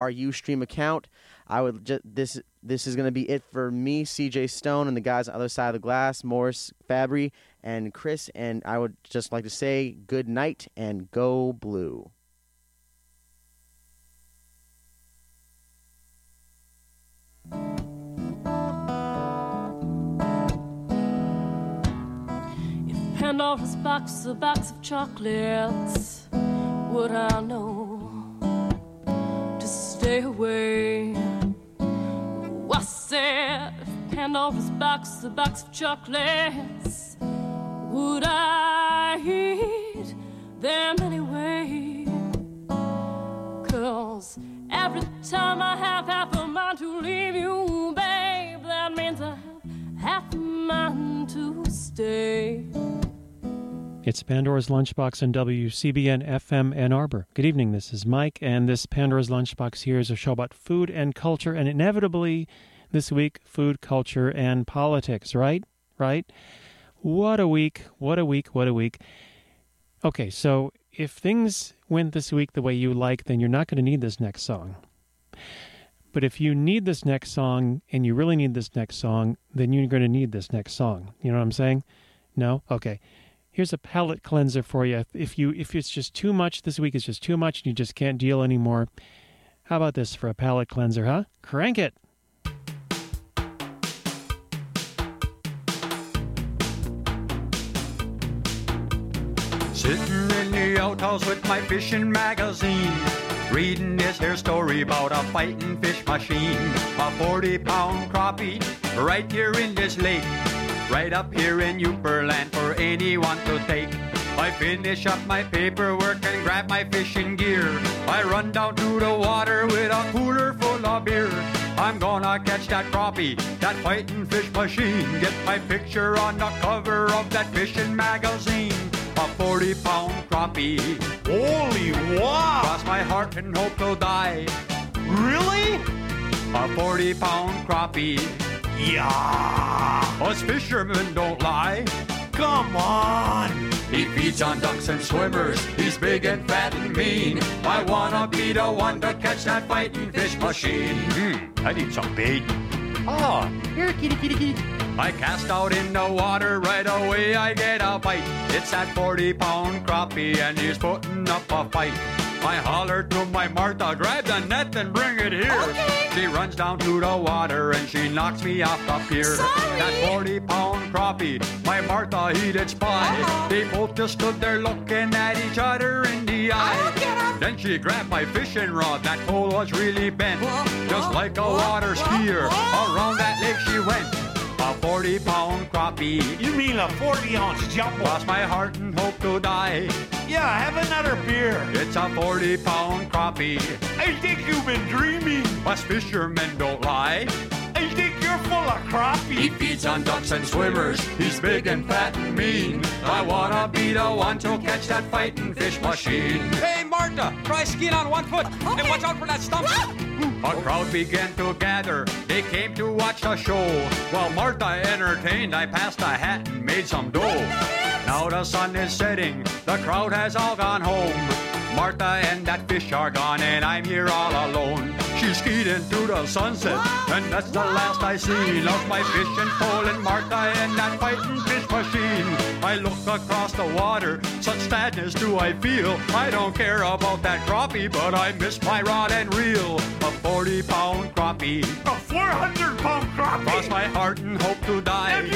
our UStream account. I would just this this is going to be it for me, CJ Stone, and the guys on the other side of the glass, Morris Fabry and Chris. And I would just like to say good night and go blue. Pandora's box a box of chocolates, would I know stay away? Said, if Pandora's box a box of chocolates, would I eat them anyway? Cause every time I have half a mind to leave you, babe, that means I have half a mind to stay. It's Pandora's Lunchbox on WCBN FM Ann Arbor. Good evening, this is Mike, and this Pandora's Lunchbox here is a show about food and culture, and inevitably, this week, food, culture, and politics, right? Right? What a week, what a week, what a week. Okay, so if things went this week the way you like, then you're not going to need this next song. But if you need this next song and you really need this next song, then you're going to need this next song. You know what I'm saying? No? Okay. Here's a palate cleanser for you. If you if it's just too much this week, it's just too much and you just can't deal anymore. How about this for a palate cleanser, huh? Crank it. Sitting in the outhouse with my fishing magazine, reading this here story about a fighting fish machine. A 40 pound crappie right here in this lake, right up here in Yooperland for anyone to take. I finish up my paperwork and grab my fishing gear. I run down to the water with a cooler full of beer. I'm gonna catch that crappie, that fighting fish machine. Get my picture on the cover of that fishing magazine. A 40 pound crappie. Holy wow! Cross my heart and hope to die. Really? A 40 pound crappie. Yeah! Us fishermen don't lie. Come on! He feeds on ducks and swimmers. He's big and fat and mean. I wanna be the one to catch that fighting fish machine. Hmm, I need some bait. Ah, here, kitty, kitty, kitty. I cast out in the water right away. I get a bite. It's that 40 pound crappie and he's putting up a fight. I holler to my Martha, grab the net and bring it here. Okay. She runs down to the water and she knocks me off the pier. Sorry. That 40 pound crappie, my Martha, he did spy. Uh-oh. They both just stood there looking at each other in the eye. I'll get 'em. Then she grabbed my fishing rod, that pole was really bent. Whoa, Just whoa, like a whoa, water whoa, skier, whoa. around that lake she went. A 40 pound crappie. You mean a 40 ounce jumbo? Cross my heart and hope to die. Yeah, have another beer. It's a 40 pound crappie. I think you've been dreaming. Us fishermen don't lie. I think you're full of crappie. He crappie. feeds on ducks and swimmers. He's big and fat and mean. I wanna be the one to catch that fighting fish machine. Hey, Martha, try skiing on one foot. And watch out for that stump. A crowd began to gather. They came to watch the show. While Martha entertained, I passed a hat and made some dough. Now the sun is setting. The crowd has all gone home. Martha and that fish are gone, and I'm here all alone. She skied into the sunset, and that's the last I seen of my fishing pole and Martha and that fighting fish machine. I look across the water, such sadness do I feel. I don't care about that crappie, but I miss my rod and reel. A 40 pound crappie. A 400 pound crappie, Cross my heart and hope to die.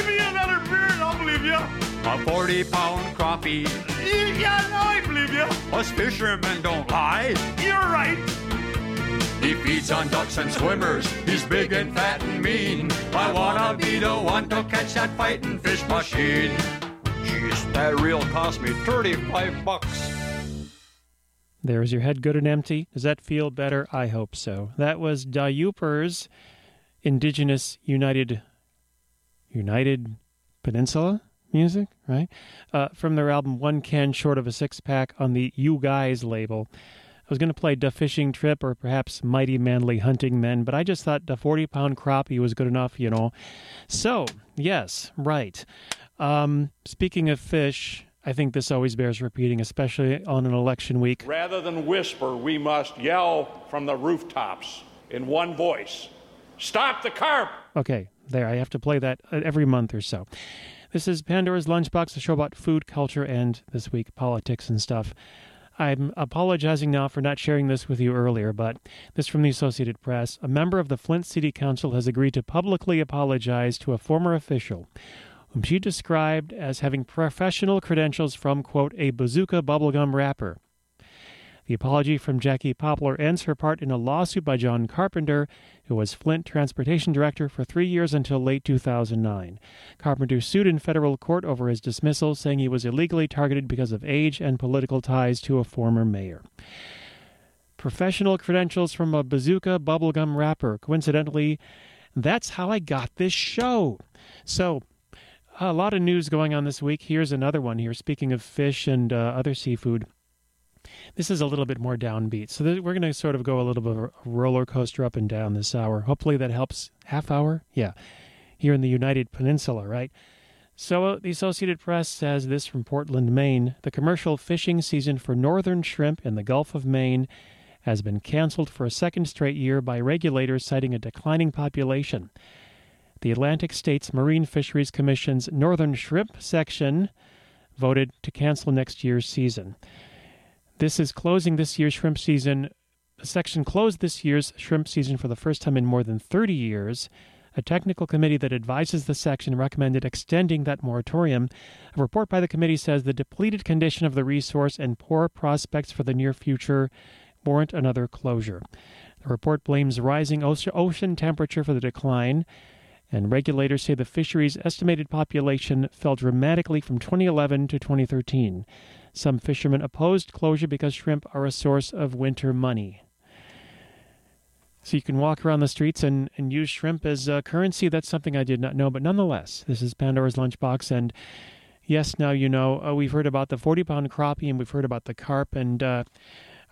A 40 pound crappie. Yeah, no, I believe you. Us fishermen don't lie. You're right. He feeds on ducks and swimmers. He's big and fat and mean. I wanna be the one to catch that fighting fish machine. Jeez, that reel cost me 35 bucks. There's your head good and empty. Does that feel better? I hope so. That was Da Yoopers, Indigenous United United Peninsula music, right? Uh, from their album One Can Short of a Six Pack on the You Guys label. I was going to play Da Fishing Trip or perhaps Mighty Manly Hunting Men, but I just thought the 40 pound crappie was good enough, you know. So, yes, right. Um, speaking of fish, I think this always bears repeating, especially on an election week. Rather than whisper, we must yell from the rooftops in one voice Stop the carp! Okay, there. I have to play that uh, every month or so. This is Pandora's Lunchbox, a show about food, culture, and this week, politics and stuff. I'm apologizing now for not sharing this with you earlier, but this from the Associated Press. A member of the Flint City Council has agreed to publicly apologize to a former official whom she described as having professional credentials from, quote, a bazooka bubblegum wrapper. The apology from Jackie Poplar ends her part in a lawsuit by John Carpenter, who was Flint Transportation Director for three years until late 2009. Carpenter sued in federal court over his dismissal, saying he was illegally targeted because of age and political ties to a former mayor. Professional credentials from a bazooka bubblegum wrapper. Coincidentally, that's how I got this show. So, a lot of news going on this week. Here's another one here. Speaking of fish and uh, other seafood, this is a little bit more downbeat. So we're going to sort of go a little bit of a roller coaster up and down this hour. Hopefully that helps. Half hour? Yeah. Here in the United Peninsula, right? So uh, the Associated Press says this from Portland, Maine. The commercial fishing season for northern shrimp in the Gulf of Maine has been canceled for a second straight year by regulators citing a declining population. The Atlantic States Marine Fisheries Commission's Northern Shrimp section voted to cancel next year's season. This is closing this year's shrimp season. The section closed this year's shrimp season for the first time in more than 30 years. A technical committee that advises the section recommended extending that moratorium. A report by the committee says the depleted condition of the resource and poor prospects for the near future warrant another closure. The report blames rising ocean temperature for the decline and regulators say the fishery's estimated population fell dramatically from 2011 to 2013. Some fishermen opposed closure because shrimp are a source of winter money. So you can walk around the streets and, and use shrimp as a currency. That's something I did not know, but nonetheless, this is Pandora's Lunchbox. And yes, now you know, uh, we've heard about the 40 pound crappie and we've heard about the carp. And uh,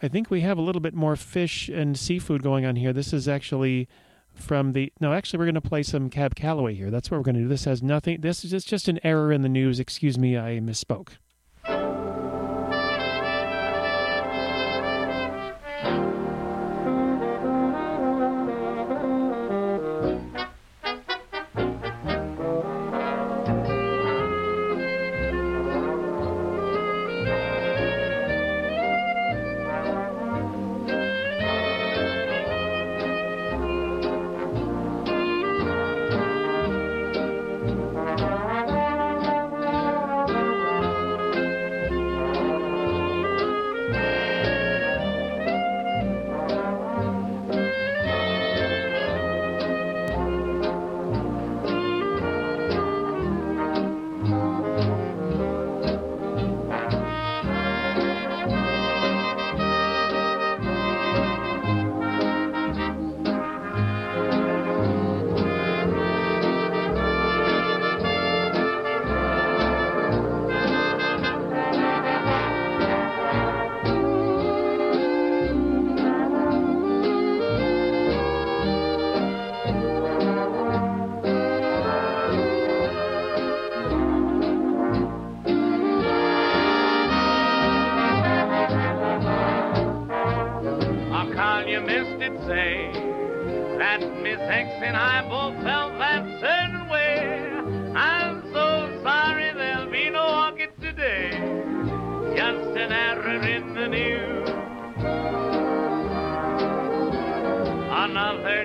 I think we have a little bit more fish and seafood going on here. This is actually from the no actually we're going to play some cab calloway here that's what we're going to do this has nothing this is just an error in the news excuse me i misspoke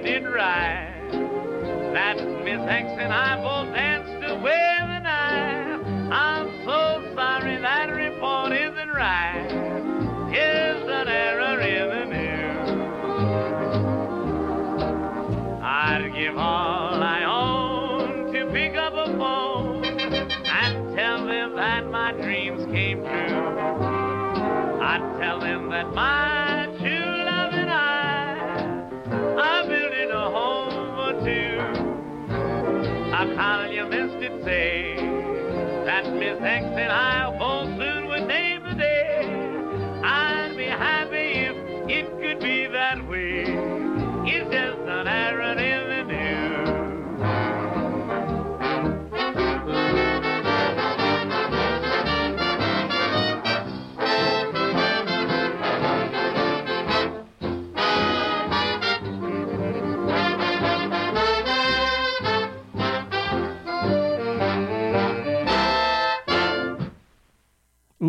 did right. That Miss Hanks and I both danced away the night. I'm so sorry that report isn't right. Here's an error in the news. I'd give all I own to pick up a phone and tell them that my dreams came true. I'd tell them that my say that Miss X and I won't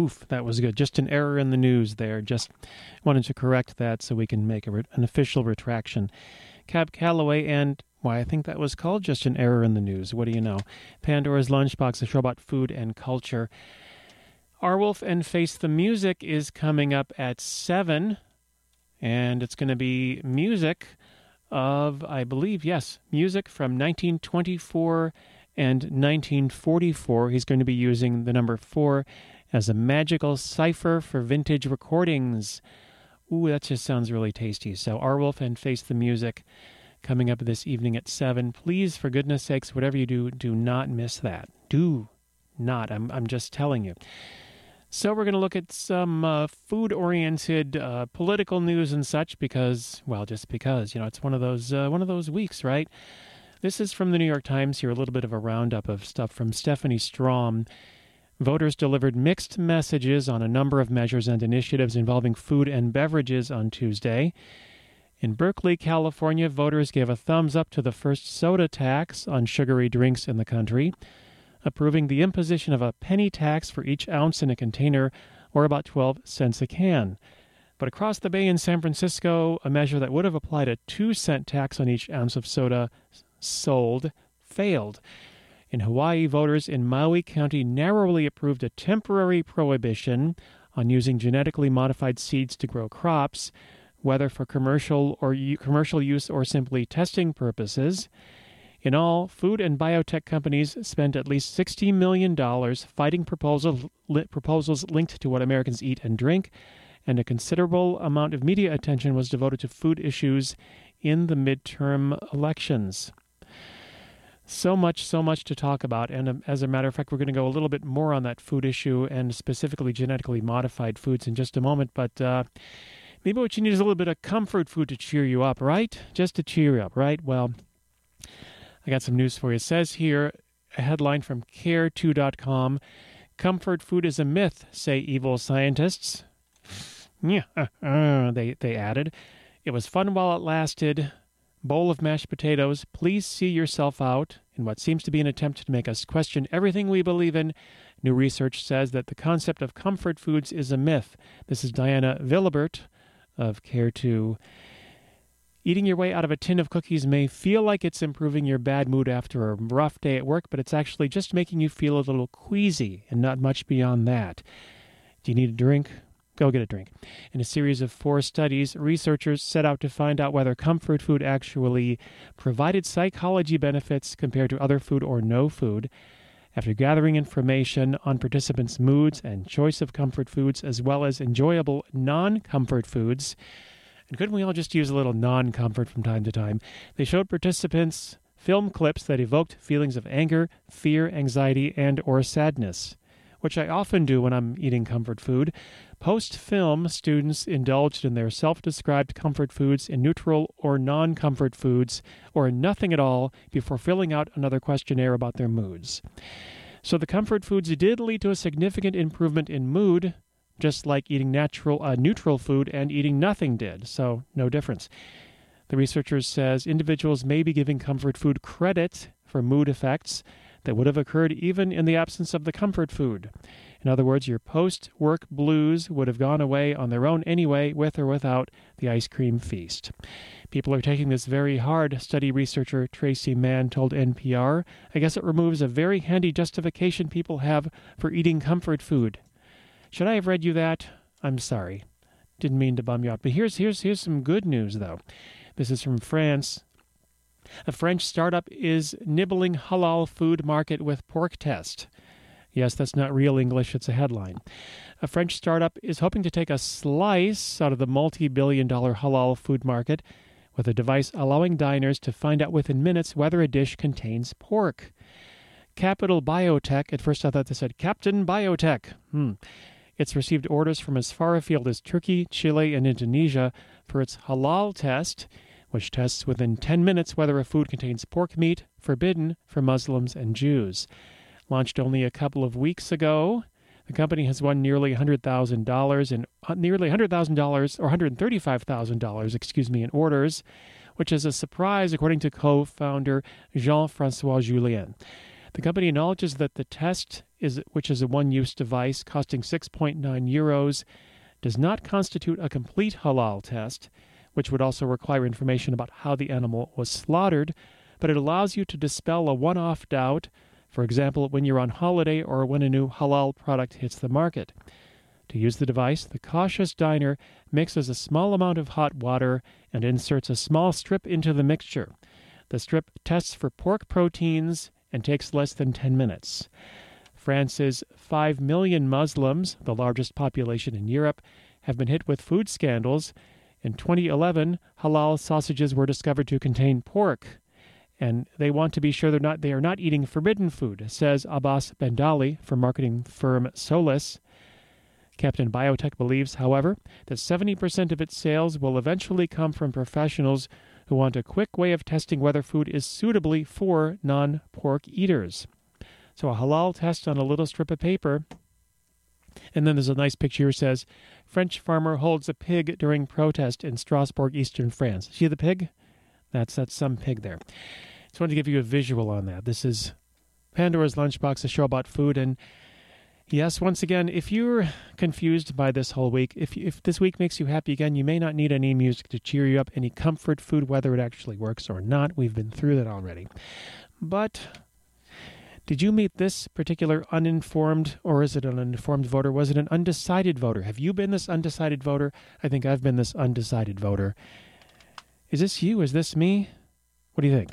Oof, that was good. Just an error in the news there. Just wanted to correct that so we can make re- an official retraction. Cab Calloway and why, I think that was called just an error in the news. What do you know? Pandora's Lunchbox, a show about food and culture. Arwulf and Face the Music is coming up at 7, and it's going to be music of, I believe, yes, music from 1924 and 1944. He's going to be using the number 4 as a magical cipher for vintage recordings. Ooh, that just sounds really tasty. So, Arwulf and Face the Music coming up this evening at 7. Please, for goodness sakes, whatever you do, do not miss that. Do not. I'm, I'm just telling you. So, we're going to look at some uh, food oriented uh, political news and such because, well, just because, you know, it's one of those, uh, one of those weeks, right? This is from the New York Times here, a little bit of a roundup of stuff from Stephanie Strom. Voters delivered mixed messages on a number of measures and initiatives involving food and beverages on Tuesday. In Berkeley, California, voters gave a thumbs up to the first soda tax on sugary drinks in the country, approving the imposition of a penny tax for each ounce in a container, or about 12 cents a can. But across the bay in San Francisco, a measure that would have applied a 2 cent tax on each ounce of soda sold failed. In Hawaii, voters in Maui County narrowly approved a temporary prohibition on using genetically modified seeds to grow crops whether for commercial or u- commercial use or simply testing purposes. In all, food and biotech companies spent at least $60 million fighting proposal, li- proposals linked to what Americans eat and drink, and a considerable amount of media attention was devoted to food issues in the midterm elections. So much, so much to talk about. And um, as a matter of fact, we're going to go a little bit more on that food issue and specifically genetically modified foods in just a moment. But uh, Maybe what you need is a little bit of comfort food to cheer you up, right? Just to cheer you up, right? Well, I got some news for you. It says here a headline from care2.com Comfort food is a myth, say evil scientists. Yeah, uh, uh, they, they added. It was fun while it lasted. Bowl of mashed potatoes. Please see yourself out in what seems to be an attempt to make us question everything we believe in. New research says that the concept of comfort foods is a myth. This is Diana Vilibert of Care 2. Eating your way out of a tin of cookies may feel like it's improving your bad mood after a rough day at work, but it's actually just making you feel a little queasy and not much beyond that. Do you need a drink? Go get a drink. In a series of four studies, researchers set out to find out whether comfort food actually provided psychology benefits compared to other food or no food. After gathering information on participants' moods and choice of comfort foods, as well as enjoyable non comfort foods, and couldn't we all just use a little non comfort from time to time? They showed participants film clips that evoked feelings of anger, fear, anxiety, and or sadness which I often do when I'm eating comfort food. Post film, students indulged in their self described comfort foods in neutral or non comfort foods, or nothing at all, before filling out another questionnaire about their moods. So the comfort foods did lead to a significant improvement in mood, just like eating natural uh, neutral food and eating nothing did. So no difference. The researchers says individuals may be giving comfort food credit for mood effects that would have occurred even in the absence of the comfort food. In other words, your post work blues would have gone away on their own anyway, with or without the ice cream feast. People are taking this very hard, study researcher Traci Mann told NPR. I guess it removes a very handy justification people have for eating comfort food. Should I have read you that? I'm sorry. Didn't mean to bum you out. But here's here's here's some good news though. This is from France. A French startup is nibbling halal food market with pork test. Yes, that's not real English, it's a headline. A French startup is hoping to take a slice out of the multi billion dollar halal food market with a device allowing diners to find out within minutes whether a dish contains pork. Capital Biotech, at first I thought they said Captain Biotech. Hmm. It's received orders from as far afield as Turkey, Chile, and Indonesia for its halal test which tests within 10 minutes whether a food contains pork meat, forbidden for Muslims and Jews. Launched only a couple of weeks ago, the company has won nearly $100,000 in uh, nearly $100,000 or $135,000, excuse me, in orders, which is a surprise according to co-founder Jean-François Julien. The company acknowledges that the test, is, which is a one use device costing 6.9 euros, does not constitute a complete halal test, which would also require information about how the animal was slaughtered, but it allows you to dispel a one off doubt, for example, when you're on holiday or when a new halal product hits the market. To use the device, the cautious diner mixes a small amount of hot water and inserts a small strip into the mixture. The strip tests for pork proteins and takes less than 10 minutes. France's 5 million Muslims, the largest population in Europe, have been hit with food scandals. In 2011, halal sausages were discovered to contain pork, and they want to be sure they're not they are not eating forbidden food, says Abbas Bendali from marketing firm Solis. Captain Biotech believes, however, that 70% of its sales will eventually come from professionals who want a quick way of testing whether food is suitably for non pork eaters. So a halal test on a little strip of paper. And then there's a nice picture here says French farmer holds a pig during protest in Strasbourg, eastern France. See the pig? That's that's some pig there. Just wanted to give you a visual on that. This is Pandora's Lunchbox, a show about food and Yes, once again, if you're confused by this whole week, if, if this week makes you happy again, you may not need any music to cheer you up, any comfort food, whether it actually works or not. We've been through that already. But did you meet this particular uninformed, or is it an uninformed voter? Was it an undecided voter? Have you been this undecided voter? I think I've been this undecided voter. Is this you? Is this me? What do you think?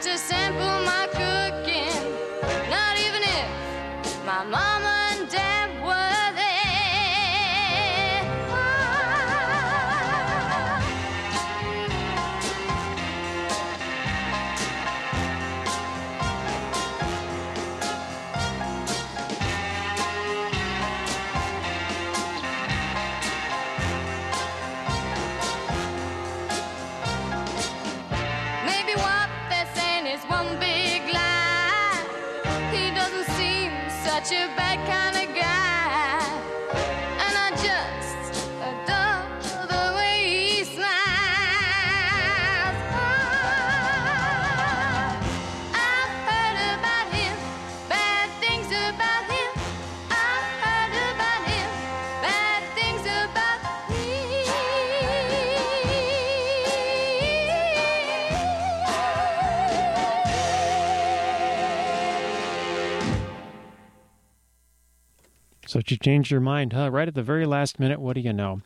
to sample So you changed your mind, huh? Right at the very last minute, what do you know?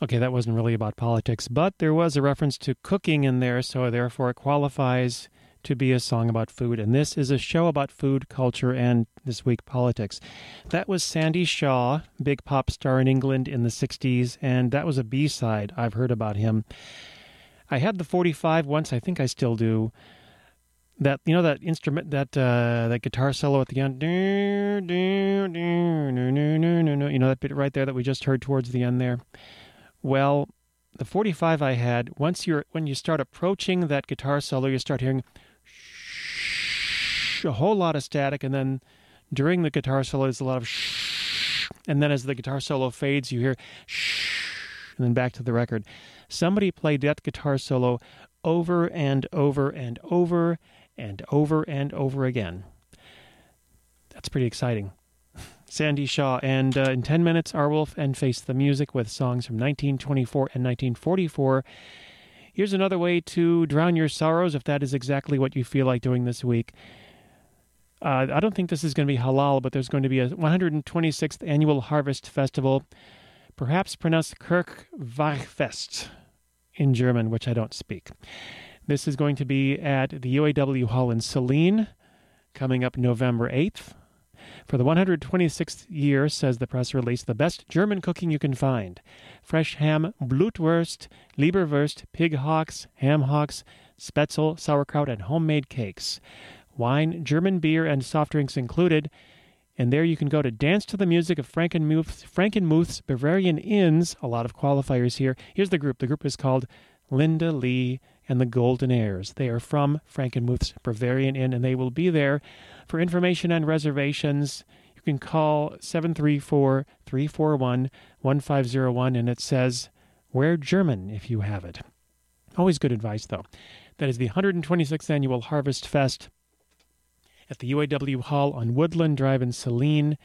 Okay, that wasn't really about politics, but there was a reference to cooking in there, so therefore it qualifies to be a song about food. And this is a show about food, culture, and this week politics. That was Sandie Shaw, big pop star in England in the 60s, and that was a B side. I've heard about him. I had the 45 once, I think I still do. That you know that instrument that uh, that guitar solo at the end, you know that bit right there that we just heard towards the end there. Well, the 45 I had once you're when you start approaching that guitar solo, you start hearing a whole lot of static, and then during the guitar solo, there's a lot of and then as the guitar solo fades, you hear and then back to the record. Somebody played that guitar solo over and over and over and over and over again. That's pretty exciting. Sandie Shaw, and uh, in 10 minutes, Arwulf and Face the Music with songs from 1924 and 1944. Here's another way to drown your sorrows if that is exactly what you feel like doing this week. Uh, I don't think this is going to be halal, but there's going to be a 126th annual Harvest Festival, perhaps pronounced Kirchweihfest in German, which I don't speak. This is going to be at the UAW Hall in Saline, coming up November 8th. For the 126th year, says the press release, the best German cooking you can find. Fresh ham, Blutwurst, Leberwurst, pig hocks, ham hocks, spätzle, sauerkraut, and homemade cakes. Wine, German beer, and soft drinks included. And there you can go to dance to the music of Frankenmuth's, Frankenmuth's Bavarian Inns. A lot of qualifiers here. Here's the group. The group is called Linda Lee and the Golden Heirs. They are from Frankenmuth's Bavarian Inn, and they will be there for information and reservations, you can call 734 341 1501 and it says, Wear German if you have it. Always good advice, though. That is the 126th annual Harvest Fest at the UAW Hall on Woodland Drive in Saline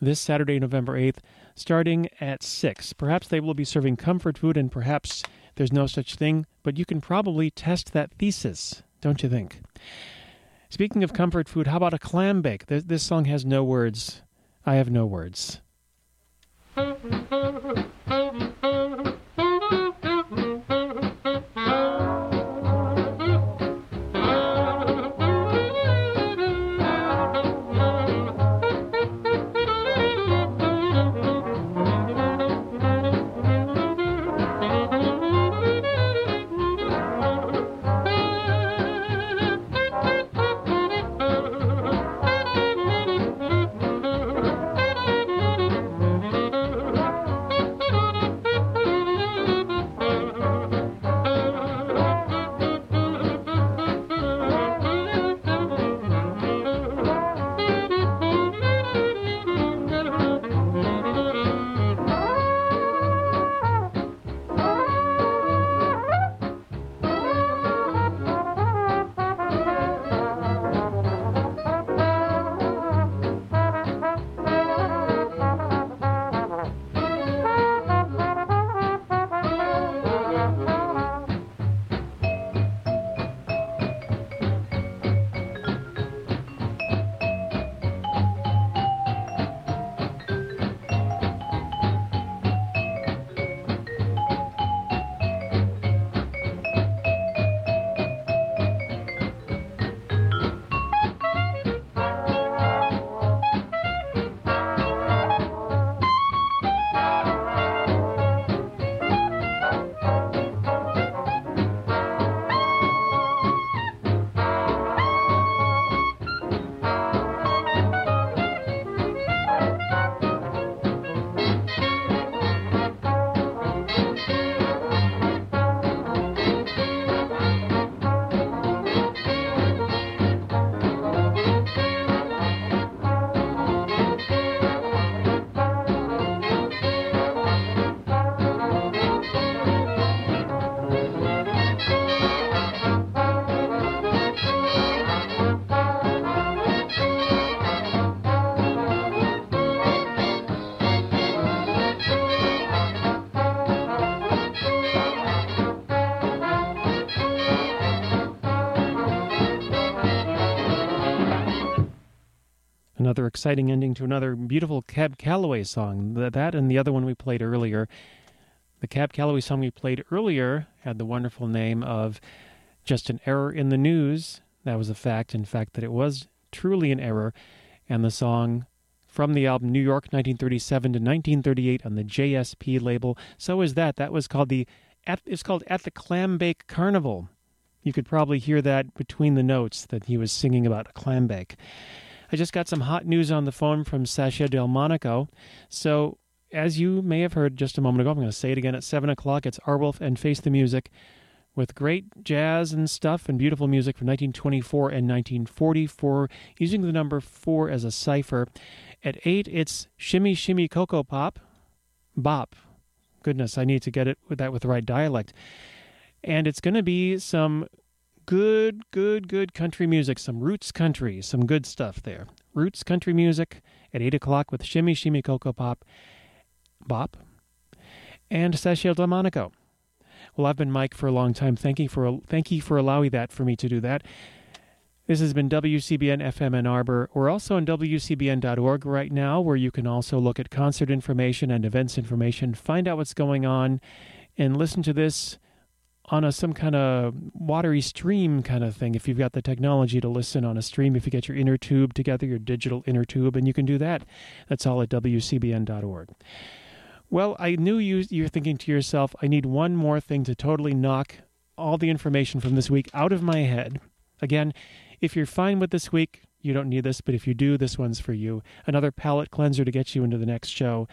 this Saturday, November 8th, starting at 6. Perhaps they will be serving comfort food, and perhaps there's no such thing, but you can probably test that thesis, don't you think? Speaking of comfort food, how about a clam bake? This, song has no words. I have no words. Another exciting ending to another beautiful Cab Calloway song. That and the other one we played earlier. The Cab Calloway song we played earlier had the wonderful name of Just an Error in the News. That was a fact, in fact, that it was truly an error. And the song from the album New York 1937 to 1938 on the JSP label. So is that. That was called the it's called At the Clam Bake Carnival. You could probably hear that between the notes that he was singing about a clam bake. I just got some hot news on the phone from Sasha Delmonico. So, as you may have heard just a moment ago, I'm going to say it again at 7 o'clock. It's Arwulf and Face the Music with great jazz and stuff and beautiful music from 1924 and 1944, using the number 4 as a cipher. At 8, it's Shimmy Shimmy Cocoa Pop. Bop. goodness, I need to get it with that with the right dialect. And it's going to be some good, good, good country music, some roots country, some good stuff there. Roots country music at 8 o'clock with Shimmy Shimmy Cocoa Pop, Bop, and Sashiel Delmonico. Well, I've been Mike for a long time. Thank you for thank you for allowing that for me to do that. This has been WCBN FM Ann Arbor. We're also on WCBN.org right now, where you can also look at concert information and events information, find out what's going on, and listen to this on a some kind of watery stream kind of thing. If you've got the technology to listen on a stream, if you get your inner tube together, your digital inner tube, and you can do that. That's all at WCBN.org. Well, I knew you you're thinking to yourself, I need one more thing to totally knock all the information from this week out of my head. Again, if you're fine with this week, you don't need this, but if you do, this one's for you. Another palate cleanser to get you into the next show.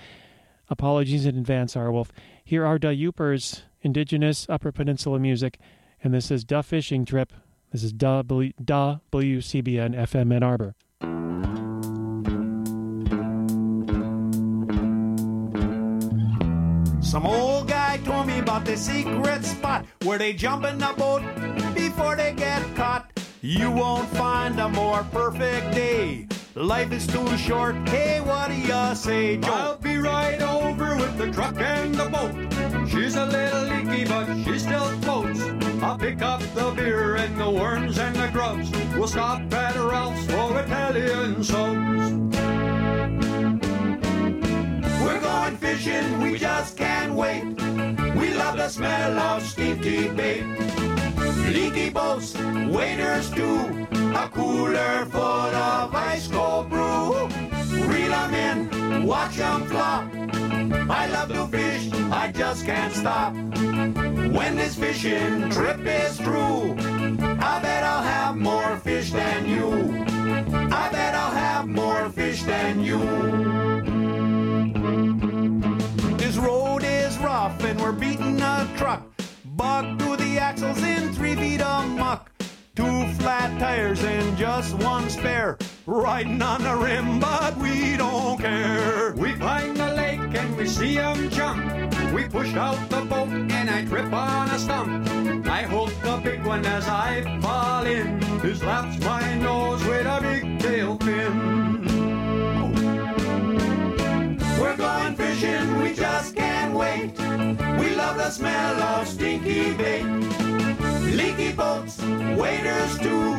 Apologies in advance, Arwulf. Here are Da Yoopers, indigenous Upper Peninsula music, and this is Da Fishing Trip. This is da WCBN FM Ann Arbor. Some old guy told me about the secret spot where they jump in the boat before they get caught. You won't find a more perfect day. Life is too short. Hey, what do you say, Joe? I'll be right over with the truck and the boat. She's a little leaky, but she still floats. I'll pick up the beer and the worms and the grubs. We'll stop at Ralph's for Italian subs. We're going fishing, we just can't wait. We love the smell of stinky bait. Leaky boats, waiters too. A cooler full of ice cold brew. Reel 'em in, watch 'em flop. I love to fish, I just can't stop. When this fishing trip is through, I bet I'll have more fish than you. I bet I'll have more fish than you. This road is rough and we're beating a truck. Bug to the axles in three feet of muck. Two flat tires and just one spare. Riding on the rim, but we don't care. We find the lake and we see 'em jump. We push out the boat and I trip on a stump. I hold the big one as I fall in. His laps my nose with a big tail fin. We're going fishing, we just can't love the smell of stinky bait. Leaky boats, waders too.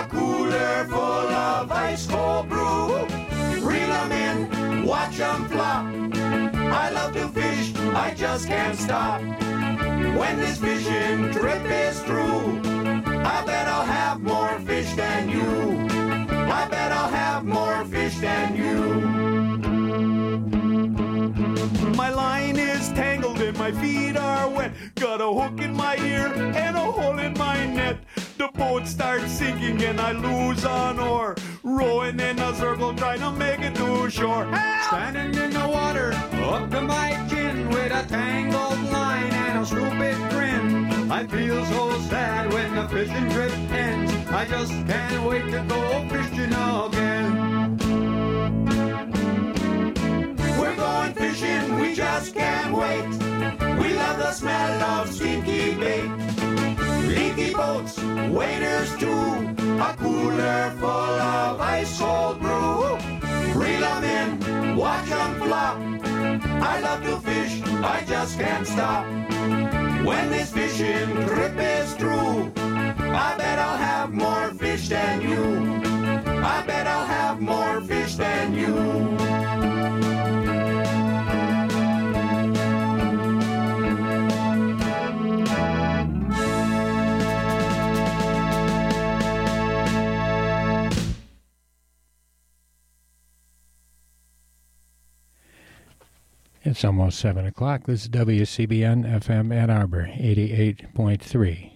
A cooler full of ice cold brew. Reel 'em in, watch 'em flop. I love to fish, I just can't stop. When this fishing trip is through, my feet are wet. Got a hook in my ear and a hole in my net. The boat starts sinking and I lose an oar. Rowing in a circle trying to make it to shore. Standing in the water, up to my chin with a tangled line and a stupid grin. I feel so sad when the fishing trip ends. I just can't wait to go fishing again. Fishing, we just can't wait. We love the smell of stinky bait. Leaky boats, waders too. A cooler full of ice cold brew. Reel 'em in, watch 'em flop. I love to fish, I just can't stop. When this fishing trip is through, It's almost 7 o'clock. This is WCBN FM Ann Arbor, 88.3.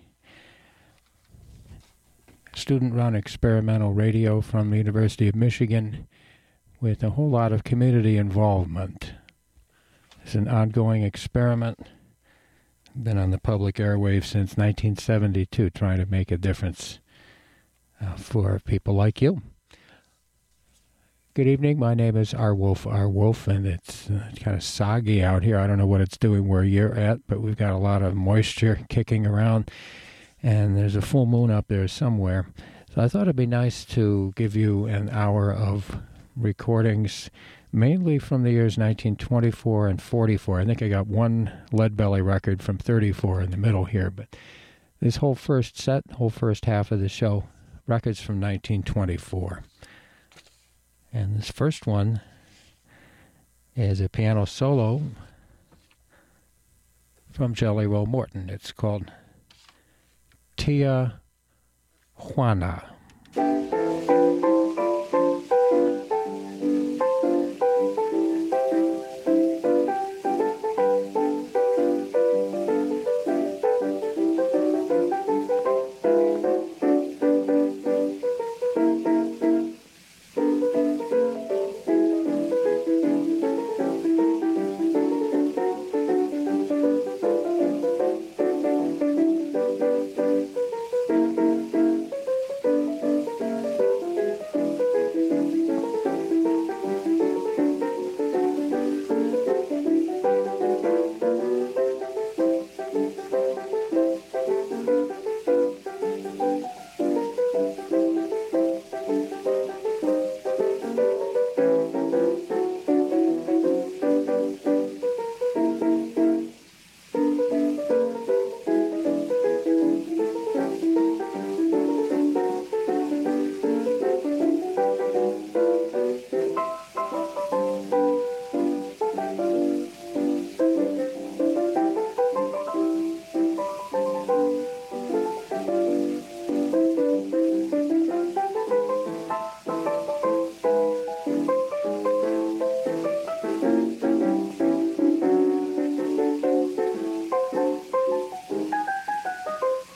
Student run experimental radio from the University of Michigan with a whole lot of community involvement. It's an ongoing experiment. Been on the public airwaves since 1972, trying to make a difference uh, for people like you. Good evening. My name is Arwulf Arwulf, and it's uh, kind of soggy out here. I don't know what it's doing where you're at, but we've got a lot of moisture kicking around, and there's a full moon up there somewhere. So I thought it'd be nice to give you an hour of recordings, mainly from the years 1924 and 44. I think I got one Lead Belly record from 34 in the middle here, but this whole first set, whole first half of the show, records from 1924. And this first one is a piano solo from Jelly Roll Morton. It's called Tia Juana.